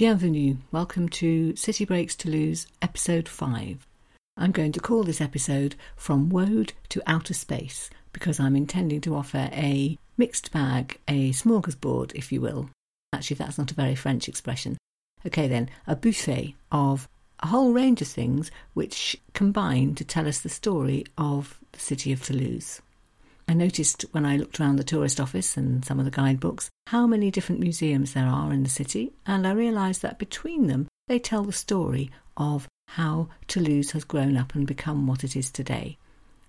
Bienvenue, welcome to City Breaks Toulouse, episode 5. I'm going to call this episode From Woad to Outer Space because I'm intending to offer a mixed bag, a smorgasbord, if you will. Actually, that's not a very French expression. Okay, then, a buffet of a whole range of things which combine to tell us the story of the city of Toulouse. I noticed when I looked around the tourist office and some of the guidebooks how many different museums there are in the city, and I realised that between them they tell the story of how Toulouse has grown up and become what it is today.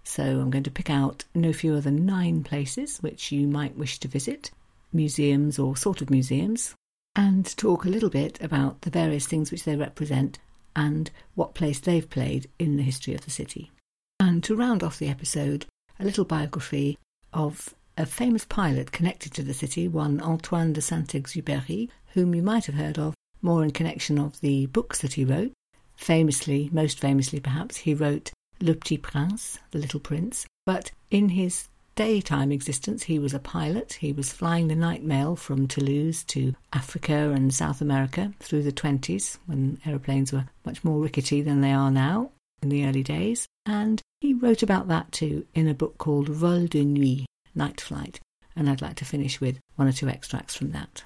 So I'm going to pick out no fewer than nine places which you might wish to visit, museums or sort of museums, and talk a little bit about the various things which they represent and what place they've played in the history of the city. And to round off the episode, a little biography of a famous pilot connected to the city, one Antoine de Saint Exupéry, whom you might have heard of more in connection of the books that he wrote. Famously, most famously perhaps, he wrote Le Petit Prince, The Little Prince, but in his daytime existence he was a pilot. He was flying the night mail from Toulouse to Africa and South America through the 20s when aeroplanes were much more rickety than they are now in the early days. And he wrote about that too in a book called Vol de Nuit, Night Flight, and I'd like to finish with one or two extracts from that.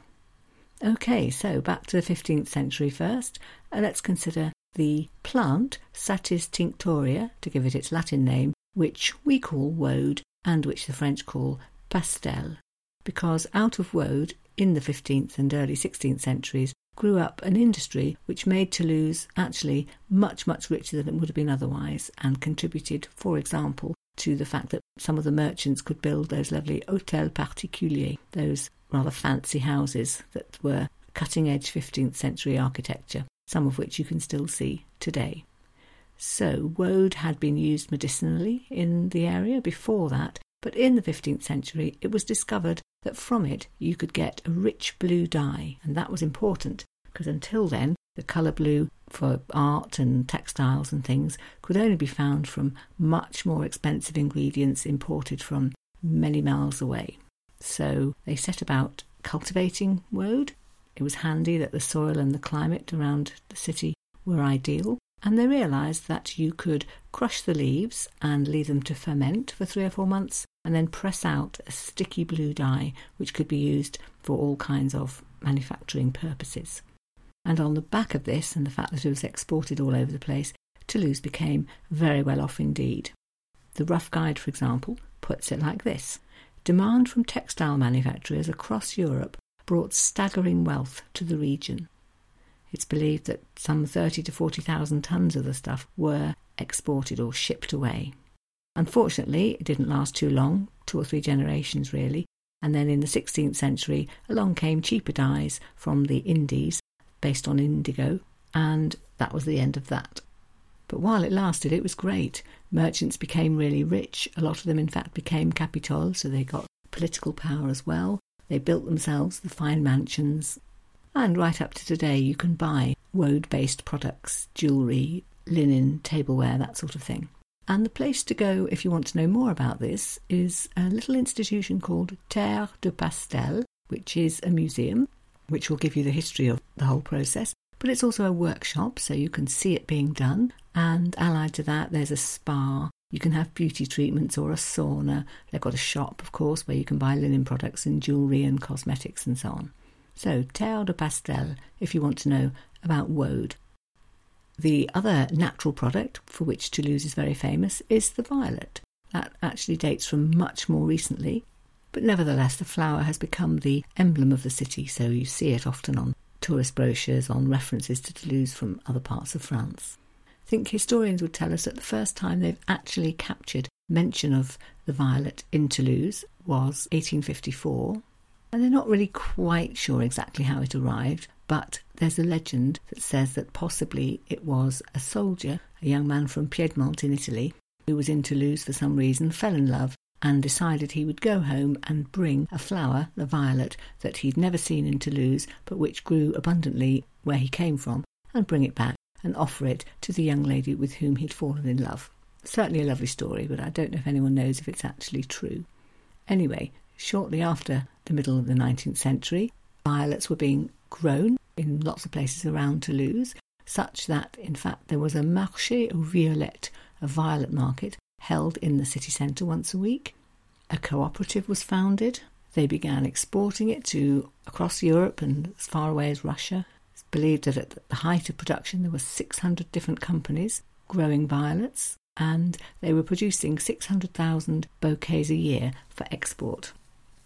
Okay, so back to the 15th century first, and let's consider the plant Isatis tinctoria, to give it its Latin name, which we call woad and which the French call pastel, because out of woad in the 15th and early 16th centuries grew up an industry which made Toulouse actually much, much richer than it would have been otherwise and contributed, for example, to the fact that some of the merchants could build those lovely hôtels particuliers, those rather fancy houses that were cutting edge 15th century architecture, some of which you can still see today. So, woad had been used medicinally in the area before that, but in the 15th century it was discovered that from it you could get a rich blue dye, and that was important because until then the colour blue for art and textiles and things could only be found from much more expensive ingredients imported from many miles away. So they set about cultivating woad. It was handy that the soil and the climate around the city were ideal, and they realised that you could crush the leaves and leave them to ferment for three or four months and then press out a sticky blue dye which could be used for all kinds of manufacturing purposes. And on the back of this and the fact that it was exported all over the place, Toulouse became very well off indeed. The Rough Guide, for example, puts it like this Demand from textile manufacturers across Europe brought staggering wealth to the region. It's believed that some 30 to 40,000 tons of the stuff were exported or shipped away. Unfortunately, it didn't last too long, two or three generations really, and then in the 16th century along came cheaper dyes from the Indies based on indigo, and that was the end of that. But while it lasted, it was great. Merchants became really rich. A lot of them, in fact, became capitoul, so they got political power as well. They built themselves the fine mansions. And right up to today, you can buy woad based products, jewellery, linen, tableware, that sort of thing. And the place to go if you want to know more about this is a little institution called Terre de Pastel, which is a museum which will give you the history of the whole process. But it's also a workshop, so you can see it being done. And allied to that, there's a spa. You can have beauty treatments or a sauna. They've got a shop, of course, where you can buy linen products and jewellery and cosmetics and so on. So, Terre de Pastel, if you want to know about woad. The other natural product for which Toulouse is very famous is the violet. That actually dates from much more recently, but nevertheless, the flower has become the emblem of the city, so you see it often on tourist brochures, on references to Toulouse from other parts of France. I think historians would tell us that the first time they've actually captured mention of the violet in Toulouse was 1854, and they're not really quite sure exactly how it arrived, but there's a legend that says that possibly it was a soldier, a young man from Piedmont in Italy, who was in Toulouse for some reason, fell in love, and decided he would go home and bring a flower, the violet, that he'd never seen in Toulouse, but which grew abundantly where he came from, and bring it back and offer it to the young lady with whom he'd fallen in love. Certainly a lovely story, but I don't know if anyone knows if it's actually true. Anyway, shortly after the middle of the 19th century, violets were being grown in lots of places around Toulouse, such that, in fact, there was a marché aux violettes, a violet market, held in the city centre once a week. A cooperative was founded. They began exporting it to across Europe and as far away as Russia. It's believed that at the height of production there were 600 different companies growing violets and they were producing 600,000 bouquets a year for export.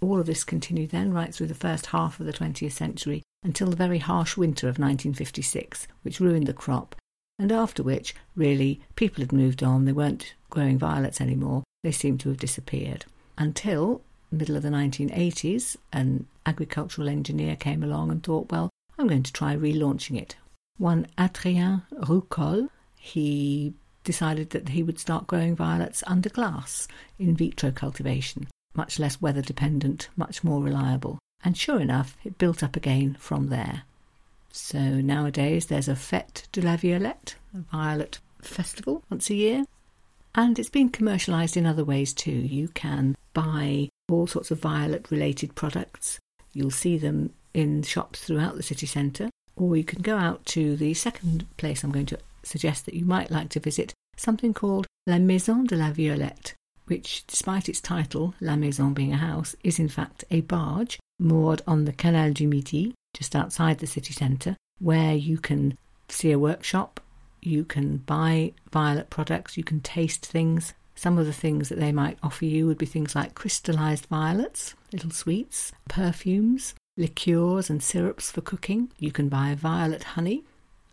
All of this continued then right through the first half of the 20th century until the very harsh winter of 1956, which ruined the crop, and after which, really, people had moved on. They weren't growing violets anymore. They seemed to have disappeared. Until middle of the 1980s, an agricultural engineer came along and thought, well, I'm going to try relaunching it. One Adrien Roucol, he decided that he would start growing violets under glass in vitro cultivation, much less weather dependent, much more reliable. And sure enough, it built up again from there. So nowadays there's a Fête de la Violette, a violet festival once a year, and it's been commercialised in other ways too. You can buy all sorts of violet related products. You'll see them in shops throughout the city centre, or you can go out to the second place I'm going to suggest that you might like to visit, something called La Maison de la Violette, which, despite its title, La Maison being a house, is in fact a barge moored on the Canal du Midi, just outside the city centre, where you can see a workshop, you can buy violet products, you can taste things. Some of the things that they might offer you would be things like crystallized violets, little sweets, perfumes, liqueurs and syrups for cooking. You can buy violet honey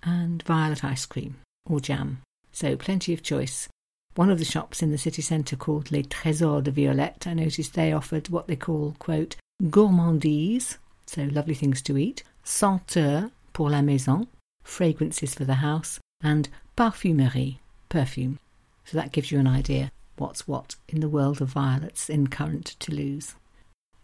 and violet ice cream or jam. So plenty of choice. One of the shops in the city centre called Les Trésors de Violette, I noticed they offered what they call, quote, gourmandise, so lovely things to eat, senteur pour la maison, fragrances for the house, and parfumerie, perfume. So that gives you an idea what's what in the world of violets in current Toulouse.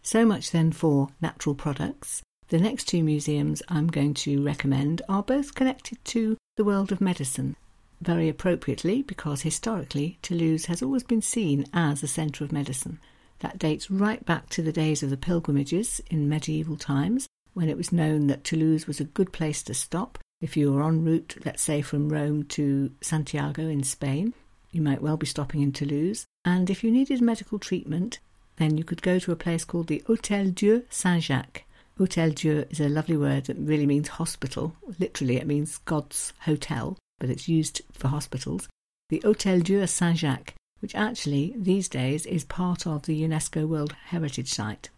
So much then for natural products. The next two museums I'm going to recommend are both connected to the world of medicine, very appropriately because historically Toulouse has always been seen as a centre of medicine. That dates right back to the days of the pilgrimages in medieval times, when it was known that Toulouse was a good place to stop if you were en route, let's say from Rome to Santiago in Spain. You might well be stopping in Toulouse, and if you needed medical treatment, then you could go to a place called the Hôtel Dieu Saint Jacques. Hôtel Dieu is a lovely word that really means hospital. Literally, it means God's hotel, but it's used for hospitals. The Hôtel Dieu Saint Jacques which actually these days is part of the UNESCO World Heritage Site,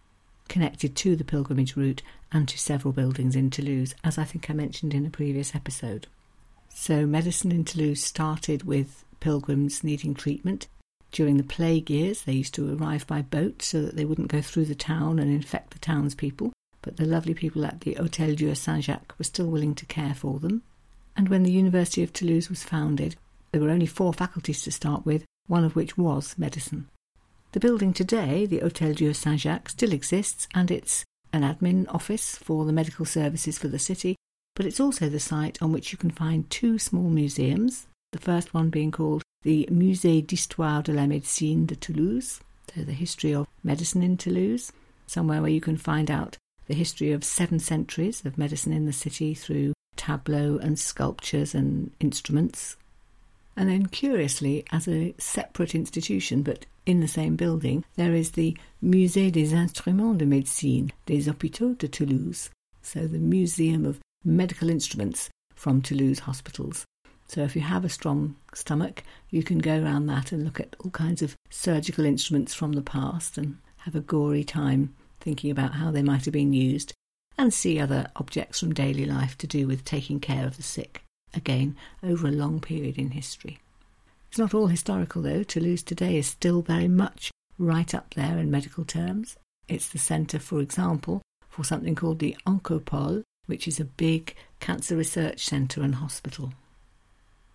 connected to the pilgrimage route and to several buildings in Toulouse, as I think I mentioned in a previous episode. So, medicine in Toulouse started with pilgrims needing treatment. During the plague years, they used to arrive by boat so that they wouldn't go through the town and infect the townspeople, but the lovely people at the Hôtel Dieu Saint Jacques were still willing to care for them. And when the University of Toulouse was founded, there were only four faculties to start with, one of which was medicine. The building today, the Hôtel Dieu Saint Jacques, still exists and it's an admin office for the medical services for the city, but it's also the site on which you can find two small museums, the first one being called the Musée d'Histoire de la Médecine de Toulouse, so the history of medicine in Toulouse, somewhere where you can find out the history of seven centuries of medicine in the city through tableaux and sculptures and instruments and then, curiously, as a separate institution but in the same building, there is the Musée des Instruments de Médecine des Hôpitaux de Toulouse, so the Museum of Medical Instruments from Toulouse hospitals. So, if you have a strong stomach, you can go around that and look at all kinds of surgical instruments from the past and have a gory time thinking about how they might have been used and see other objects from daily life to do with taking care of the sick again over a long period in history. It's not all historical, though. Toulouse today is still very much right up there in medical terms. It's the centre, for example, for something called the Oncopole, which is a big cancer research centre and hospital.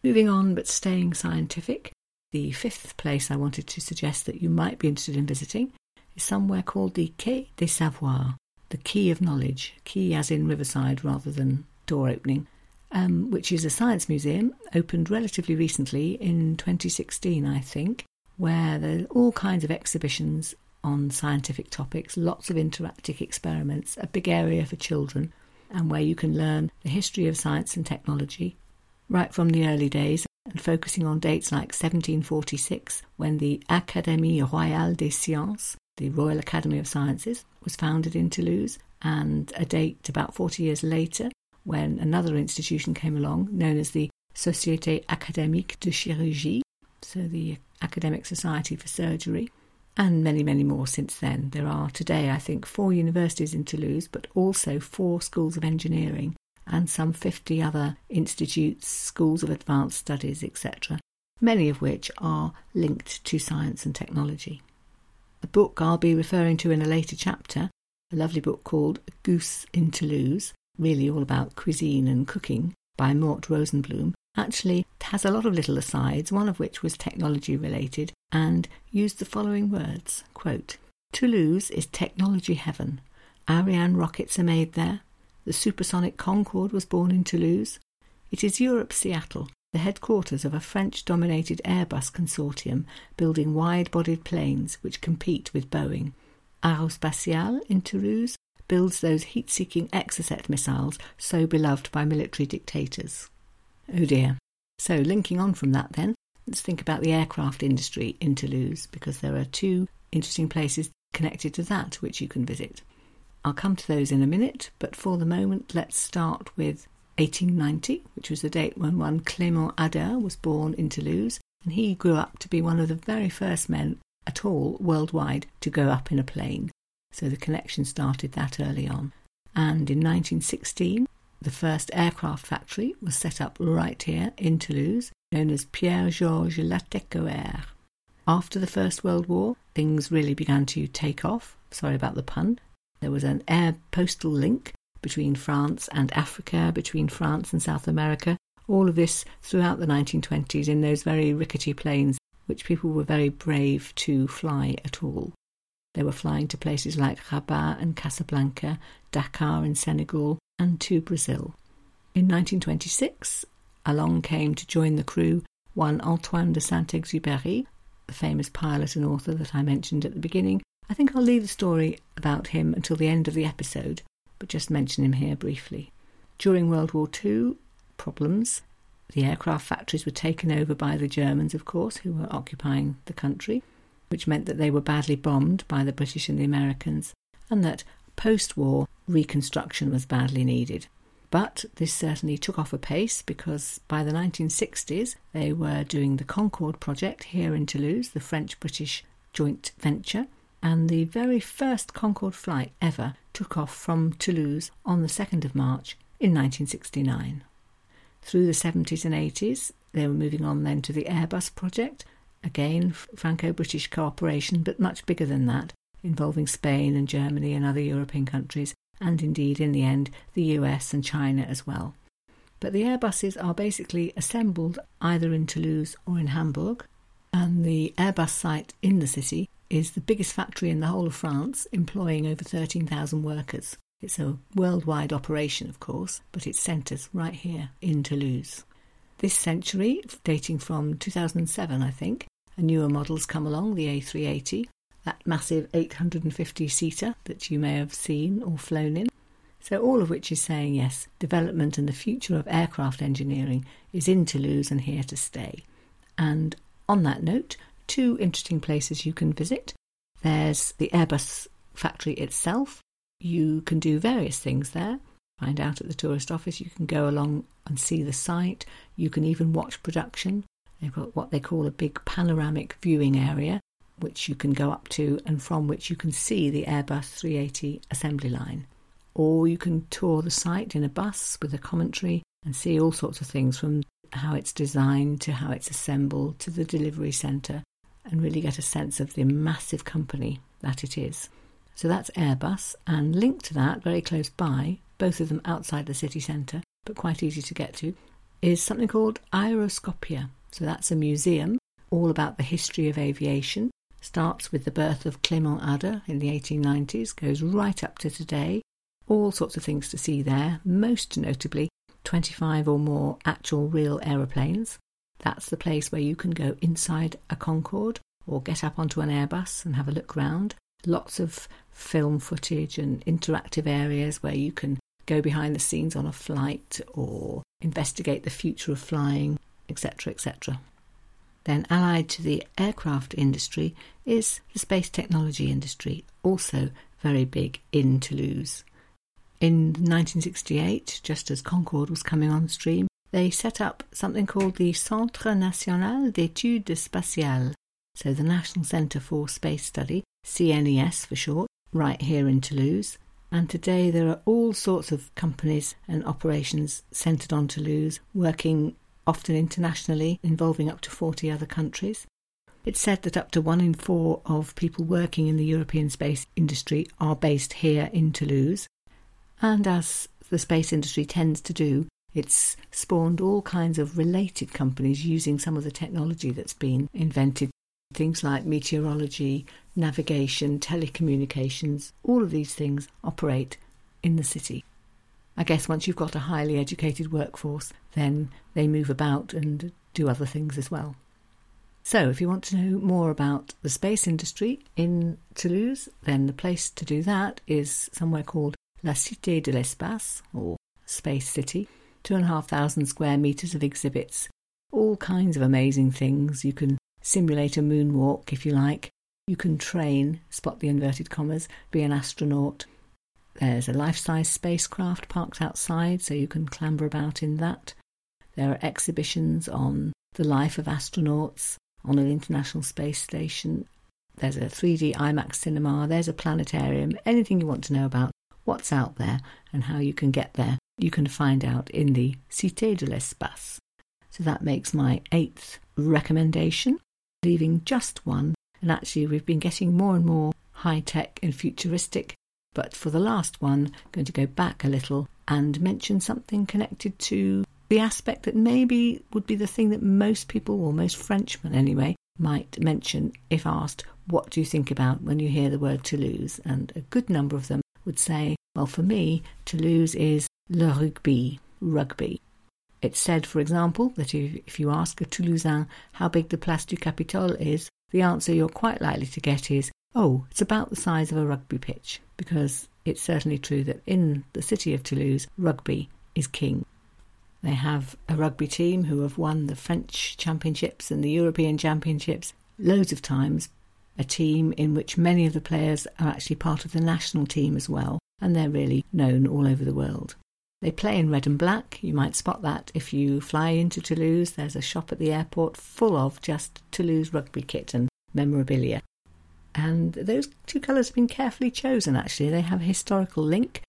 Moving on, but staying scientific, the fifth place I wanted to suggest that you might be interested in visiting is somewhere called the Quai des Savoirs, the Key of Knowledge, key as in Riverside rather than door opening, um, which is a science museum, opened relatively recently in 2016, I think, where there are all kinds of exhibitions on scientific topics, lots of interactive experiments, a big area for children. and where you can learn the history of science and technology, right from the early days and focusing on dates like 1746, when the Académie Royale des Sciences, the Royal Academy of Sciences, was founded in Toulouse, and a date about 40 years later, when another institution came along known as the Société Académique de Chirurgie, so the Academic Society for Surgery, and many, many more since then. There are today, I think, four universities in Toulouse, but also four schools of engineering and some 50 other institutes, schools of advanced studies, etc., many of which are linked to science and technology. A book I'll be referring to in a later chapter, a lovely book called Goose in Toulouse, really all about cuisine and cooking, by Mort Rosenblum, actually has a lot of little asides, one of which was technology related, and used the following words quote, Toulouse is technology heaven. Ariane rockets are made there. The supersonic Concorde was born in Toulouse. It is Europe's Seattle, the headquarters of a French dominated Airbus consortium building wide bodied planes which compete with Boeing. Aerospatiale in Toulouse builds those heat seeking Exocet missiles so beloved by military dictators. Oh dear. So, linking on from that, then, let's think about the aircraft industry in Toulouse because there are two interesting places connected to that which you can visit. I'll come to those in a minute, but for the moment, let's start with 1890, which was the date when one Clément Ader was born in Toulouse, and he grew up to be one of the very first men at all worldwide to go up in a plane. So the connection started that early on. And in 1916, the first aircraft factory was set up right here in Toulouse, known as Pierre Georges Latécoère. After the First World War, things really began to take off. Sorry about the pun. There was an air postal link between France and Africa, between France and South America. All of this throughout the 1920s in those very rickety planes, which people were very brave to fly at all. They were flying to places like Rabat and Casablanca, Dakar in Senegal, and to Brazil. In 1926, along came to join the crew one Antoine de Saint Exupéry, the famous pilot and author that I mentioned at the beginning. I think I'll leave the story about him until the end of the episode, but just mention him here briefly. During World War II, problems. The aircraft factories were taken over by the Germans, of course, who were occupying the country, which meant that they were badly bombed by the British and the Americans, and that post war reconstruction was badly needed. But this certainly took off a pace because by the 1960s they were doing the Concorde project here in Toulouse, the French British joint venture, and the very first Concorde flight ever took off from Toulouse on the 2nd of March in 1969. Through the 70s and 80s, they were moving on then to the Airbus project, again Franco British cooperation, but much bigger than that, involving Spain and Germany and other European countries, and indeed, in the end, the US and China as well. But the Airbuses are basically assembled either in Toulouse or in Hamburg, and the Airbus site in the city is the biggest factory in the whole of France, employing over 13,000 workers. It's a worldwide operation, of course, but it centres right here in Toulouse. This century, dating from 2007, I think, a newer model's come along, the A380, that massive 850 seater that you may have seen or flown in. So, all of which is saying yes, development and the future of aircraft engineering is in Toulouse and here to stay. And on that note, two interesting places you can visit. There's the Airbus factory itself. You can do various things there. Find out at the tourist office. You can go along and see the site. You can even watch production. They've got what they call a big panoramic viewing area which you can go up to and from which you can see the Airbus 380 assembly line. Or you can tour the site in a bus with a commentary and see all sorts of things from how it's designed to how it's assembled to the delivery centre and really get a sense of the massive company that it is. So that's Airbus, and linked to that, very close by, both of them outside the city centre, but quite easy to get to, is something called Aeroscopia. So that's a museum all about the history of aviation starts with the birth of Clément Ader in the 1890s, goes right up to today. All sorts of things to see there, most notably 25 or more actual real aeroplanes. That's the place where you can go inside a Concorde or get up onto an Airbus and have a look round. Lots of film footage and interactive areas where you can go behind the scenes on a flight or investigate the future of flying, etc., etc. Then, allied to the aircraft industry, is the space technology industry, also very big in Toulouse. In 1968, just as Concorde was coming on stream, they set up something called the Centre National d'Études Spatiales, so the National Centre for Space Study, CNES for short, right here in Toulouse. And today there are all sorts of companies and operations centred on Toulouse, working often internationally, involving up to 40 other countries. It's said that up to one in four of people working in the European space industry are based here in Toulouse. And as the space industry tends to do, it's spawned all kinds of related companies using some of the technology that's been invented. Things like meteorology, navigation, telecommunications, all of these things operate in the city. I guess once you've got a highly educated workforce, then they move about and do other things as well. So, if you want to know more about the space industry in Toulouse, then the place to do that is somewhere called La Cité de l'Espace, or Space City. Two and a half thousand square metres of exhibits, all kinds of amazing things. You can simulate a moonwalk if you like. You can train, spot the inverted commas, be an astronaut, there's a life size spacecraft parked outside, so you can clamber about in that. There are exhibitions on the life of astronauts on an international space station. There's a 3D IMAX cinema, there's a planetarium, anything you want to know about what's out there and how you can get there, you can find out in the Cité de l'Espace. So that makes my eighth recommendation, leaving just one. And actually, we've been getting more and more high tech and futuristic but for the last one, I'm going to go back a little and mention something connected to the aspect that maybe would be the thing that most people, or most Frenchmen anyway, might mention if asked, What do you think about when you hear the word Toulouse? And a good number of them would say, Well, for me, Toulouse is le rugby, rugby. It's said, for example, that if you ask a Toulousain how big the Place du Capitole is, the answer you're quite likely to get is Oh, it's about the size of a rugby pitch, because it's certainly true that in the city of Toulouse, rugby is king. They have a rugby team who have won the French championships and the European championships loads of times, a team in which many of the players are actually part of the national team as well, and they're really known all over the world. They play in red and black. You might spot that if you fly into Toulouse. There's a shop at the airport full of just Toulouse rugby kit and memorabilia. And those two colours have been carefully chosen actually. They have a historical link.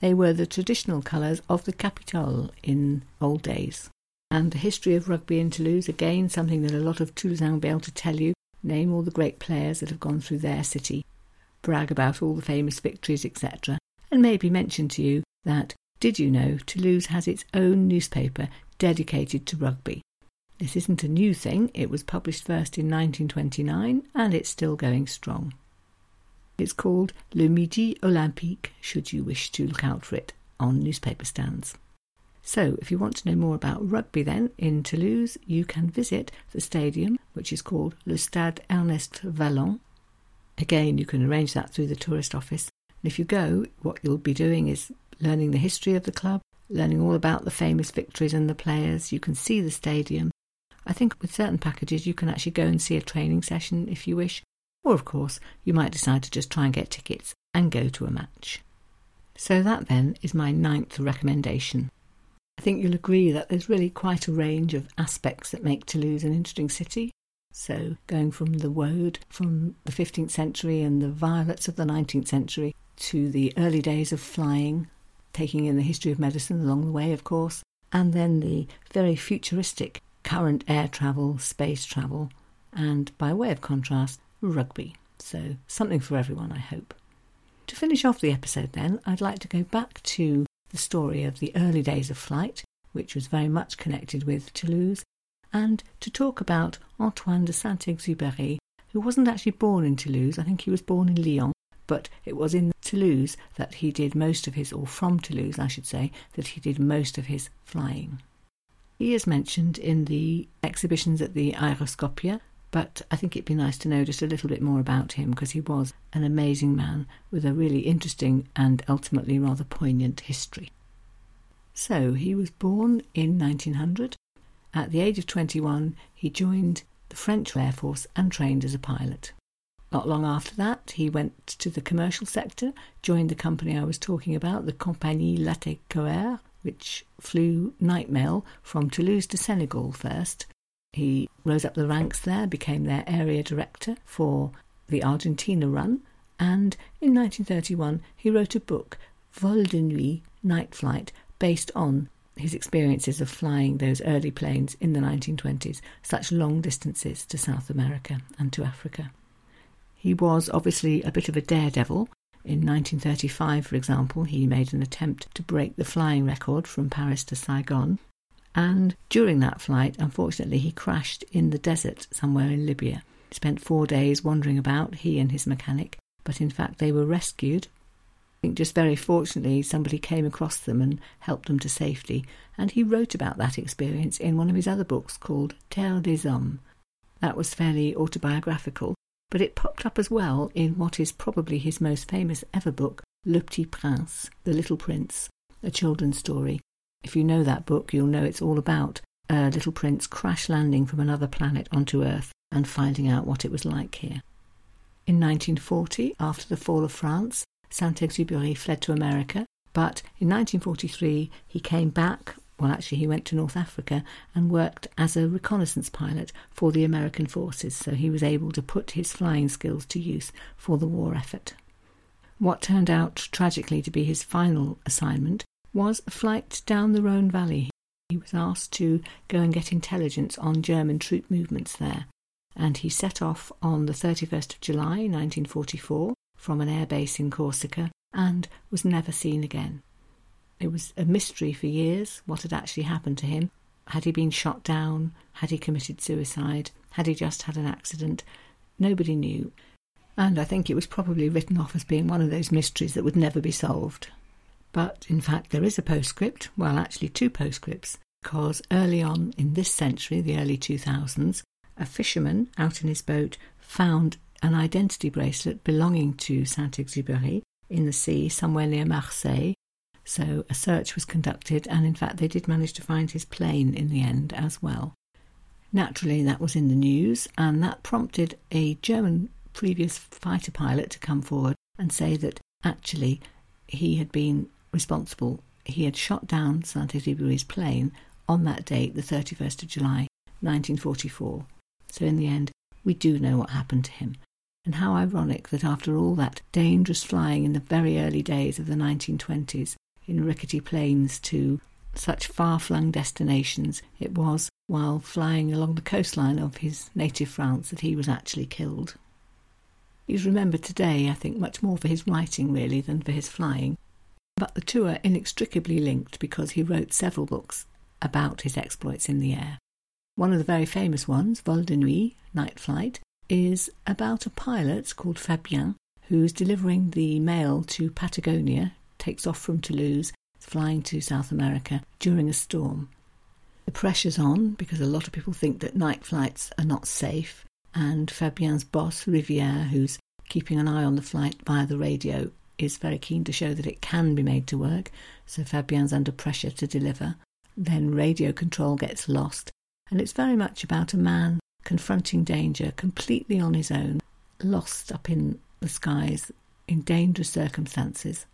They were the traditional colours of the Capitole in old days. And the history of rugby in Toulouse, again, something that a lot of Toulousains will be able to tell you. Name all the great players that have gone through their city, brag about all the famous victories, etc. And maybe mention to you that, did you know, Toulouse has its own newspaper dedicated to rugby. This isn't a new thing, it was published first in 1929 and it's still going strong. It's called Le Midi Olympique, should you wish to look out for it on newspaper stands. So, if you want to know more about rugby then in Toulouse, you can visit the stadium, which is called Le Stade Ernest Wallon. Again, you can arrange that through the tourist office. And if you go, what you'll be doing is learning the history of the club, learning all about the famous victories and the players. You can see the stadium, I think with certain packages you can actually go and see a training session if you wish, or of course you might decide to just try and get tickets and go to a match. So that then is my ninth recommendation. I think you'll agree that there's really quite a range of aspects that make Toulouse an interesting city. So, going from the woad from the 15th century and the violets of the 19th century to the early days of flying, taking in the history of medicine along the way, of course, and then the very futuristic current air travel, space travel, and by way of contrast, rugby. So, something for everyone, I hope. To finish off the episode, then, I'd like to go back to the story of the early days of flight, which was very much connected with Toulouse, and to talk about Antoine de Saint Exupéry, who wasn't actually born in Toulouse. I think he was born in Lyon, but it was in Toulouse that he did most of his, or from Toulouse, I should say, that he did most of his flying. He is mentioned in the exhibitions at the Aeroscopia, but I think it'd be nice to know just a little bit more about him because he was an amazing man with a really interesting and ultimately rather poignant history. So he was born in 1900. At the age of 21, he joined the French Air Force and trained as a pilot. Not long after that, he went to the commercial sector, joined the company I was talking about, the Compagnie Latécoère, which flew night mail from Toulouse to Senegal first. He rose up the ranks there, became their area director for the Argentina run, and in 1931 he wrote a book, Vol de Nuit, Night Flight, based on his experiences of flying those early planes in the 1920s, such long distances to South America and to Africa. He was obviously a bit of a daredevil. In 1935, for example, he made an attempt to break the flying record from Paris to Saigon. And during that flight, unfortunately, he crashed in the desert somewhere in Libya. He spent four days wandering about, he and his mechanic, but in fact they were rescued I think just very fortunately somebody came across them and helped them to safety, and he wrote about that experience in one of his other books called Terre des Hommes. That was fairly autobiographical, but it popped up as well in what is probably his most famous ever book, Le Petit Prince, The Little Prince, a children's story. If you know that book, you'll know it's all about a little prince crash landing from another planet onto Earth and finding out what it was like here. In 1940, after the fall of France, Saint Exupéry fled to America, but in 1943 he came back. Well, actually, he went to North Africa and worked as a reconnaissance pilot for the American forces, so he was able to put his flying skills to use for the war effort. What turned out tragically to be his final assignment was a flight down the Rhone Valley. He was asked to go and get intelligence on German troop movements there, and he set off on the 31st of July 1944 from an airbase in Corsica and was never seen again. It was a mystery for years what had actually happened to him. Had he been shot down? Had he committed suicide? Had he just had an accident? Nobody knew. And I think it was probably written off as being one of those mysteries that would never be solved. But in fact, there is a postscript, well, actually, two postscripts, because early on in this century, the early 2000s, a fisherman out in his boat found an identity bracelet belonging to Saint Exupéry in the sea somewhere near Marseille. So a search was conducted, and in fact, they did manage to find his plane in the end as well. Naturally, that was in the news, and that prompted a German previous fighter pilot to come forward and say that actually he had been responsible. He had shot down Saint Exupéry's plane on that date, the 31st of July, 1944. So, in the end, we do know what happened to him. And how ironic that after all that dangerous flying in the very early days of the 1920s in rickety planes to such far flung destinations, it was while flying along the coastline of his native France that he was actually killed. He He's remembered today, I think, much more for his writing really than for his flying. But the two are inextricably linked because he wrote several books about his exploits in the air. One of the very famous ones, Vol de Nuit, Night Flight, is about a pilot called Fabien who's delivering the mail to Patagonia, takes off from Toulouse, flying to South America during a storm. The pressure's on because a lot of people think that night flights are not safe, and Fabien's boss, Riviere, who's keeping an eye on the flight via the radio, is very keen to show that it can be made to work, so Fabien's under pressure to deliver. Then radio control gets lost, and it's very much about a man confronting danger completely on his own, lost up in the skies in dangerous circumstances,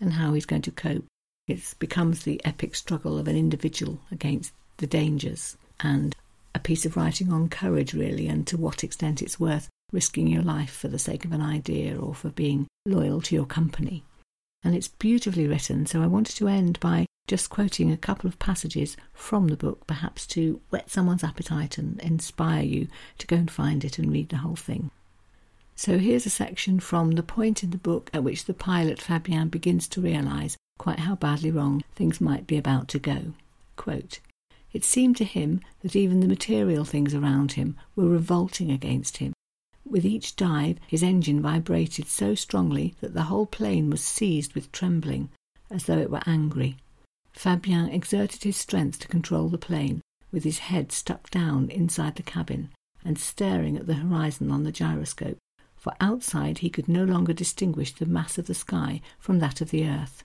and how he's going to cope. It becomes the epic struggle of an individual against the dangers, and a piece of writing on courage, really, and to what extent it's worth risking your life for the sake of an idea or for being loyal to your company. And it's beautifully written, so I wanted to end by just quoting a couple of passages from the book, perhaps to whet someone's appetite and inspire you to go and find it and read the whole thing. So here's a section from the point in the book at which the pilot Fabien begins to realise quite how badly wrong things might be about to go. Quote, it seemed to him that even the material things around him were revolting against him. With each dive, his engine vibrated so strongly that the whole plane was seized with trembling, as though it were angry. Fabien exerted his strength to control the plane, with his head stuck down inside the cabin and staring at the horizon on the gyroscope, for outside he could no longer distinguish the mass of the sky from that of the earth.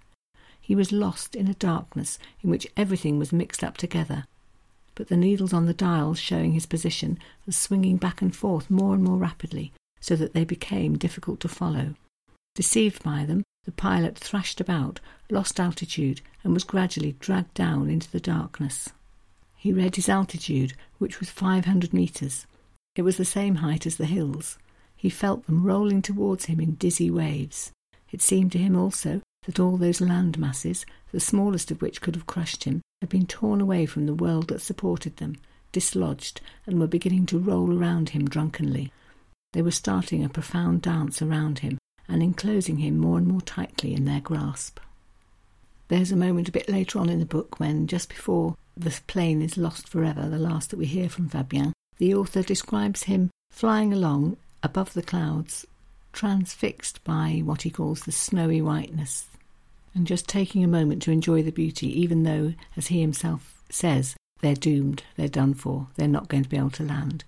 He was lost in a darkness in which everything was mixed up together. But the needles on the dials showing his position were swinging back and forth more and more rapidly, so that they became difficult to follow. Deceived by them, the pilot thrashed about, lost altitude, and was gradually dragged down into the darkness. He read his altitude, which was 500 metres. It was the same height as the hills. He felt them rolling towards him in dizzy waves. It seemed to him also that all those land masses, the smallest of which could have crushed him, had been torn away from the world that supported them, dislodged, and were beginning to roll around him drunkenly. They were starting a profound dance around him and enclosing him more and more tightly in their grasp. There's a moment a bit later on in the book when, just before the plane is lost forever, the last that we hear from Fabien, the author describes him flying along above the clouds, transfixed by what he calls the snowy whiteness, and just taking a moment to enjoy the beauty, even though, as he himself says, they're doomed, they're done for, they're not going to be able to land.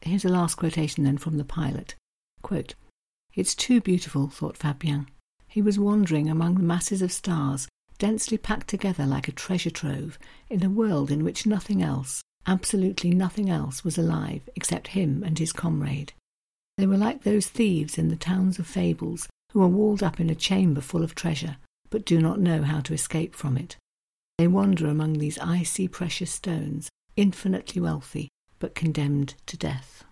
Here's a last quotation then from the pilot. Quote, It's too beautiful, thought Fabien. He was wandering among the masses of stars, densely packed together like a treasure trove, in a world in which nothing else, absolutely nothing else, was alive except him and his comrade. They were like those thieves in the towns of fables who are walled up in a chamber full of treasure, but do not know how to escape from it. They wander among these icy precious stones, infinitely wealthy, but condemned to death.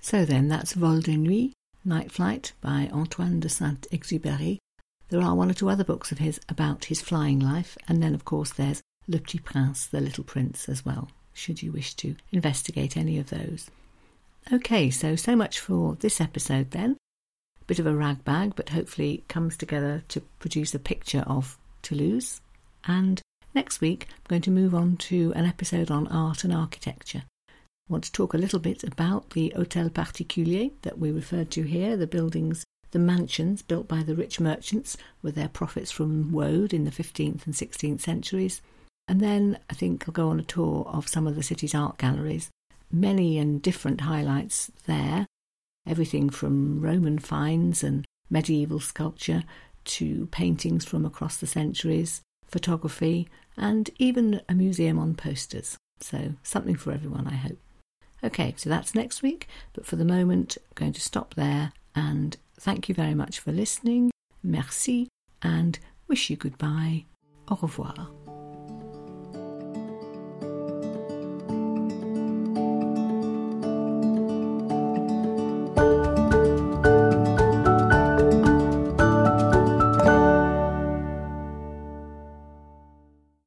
So then, that's Vol de Nuit, Night Flight by Antoine de Saint Exupéry. There are one or two other books of his about his flying life, and then, of course, there's Le Petit Prince, The Little Prince, as well, should you wish to investigate any of those. Okay, so so much for this episode then. Bit of a rag bag, but hopefully comes together to produce a picture of Toulouse. And next week, I'm going to move on to an episode on art and architecture. I want to talk a little bit about the Hôtel Particulier that we referred to here, the buildings, the mansions built by the rich merchants with their profits from woad in the 15th and 16th centuries. And then I think I'll go on a tour of some of the city's art galleries. Many and different highlights there. Everything from Roman finds and medieval sculpture to paintings from across the centuries, photography, and even a museum on posters. So, something for everyone, I hope. Okay, so that's next week, but for the moment, I'm going to stop there and thank you very much for listening. Merci, and wish you goodbye. Au revoir.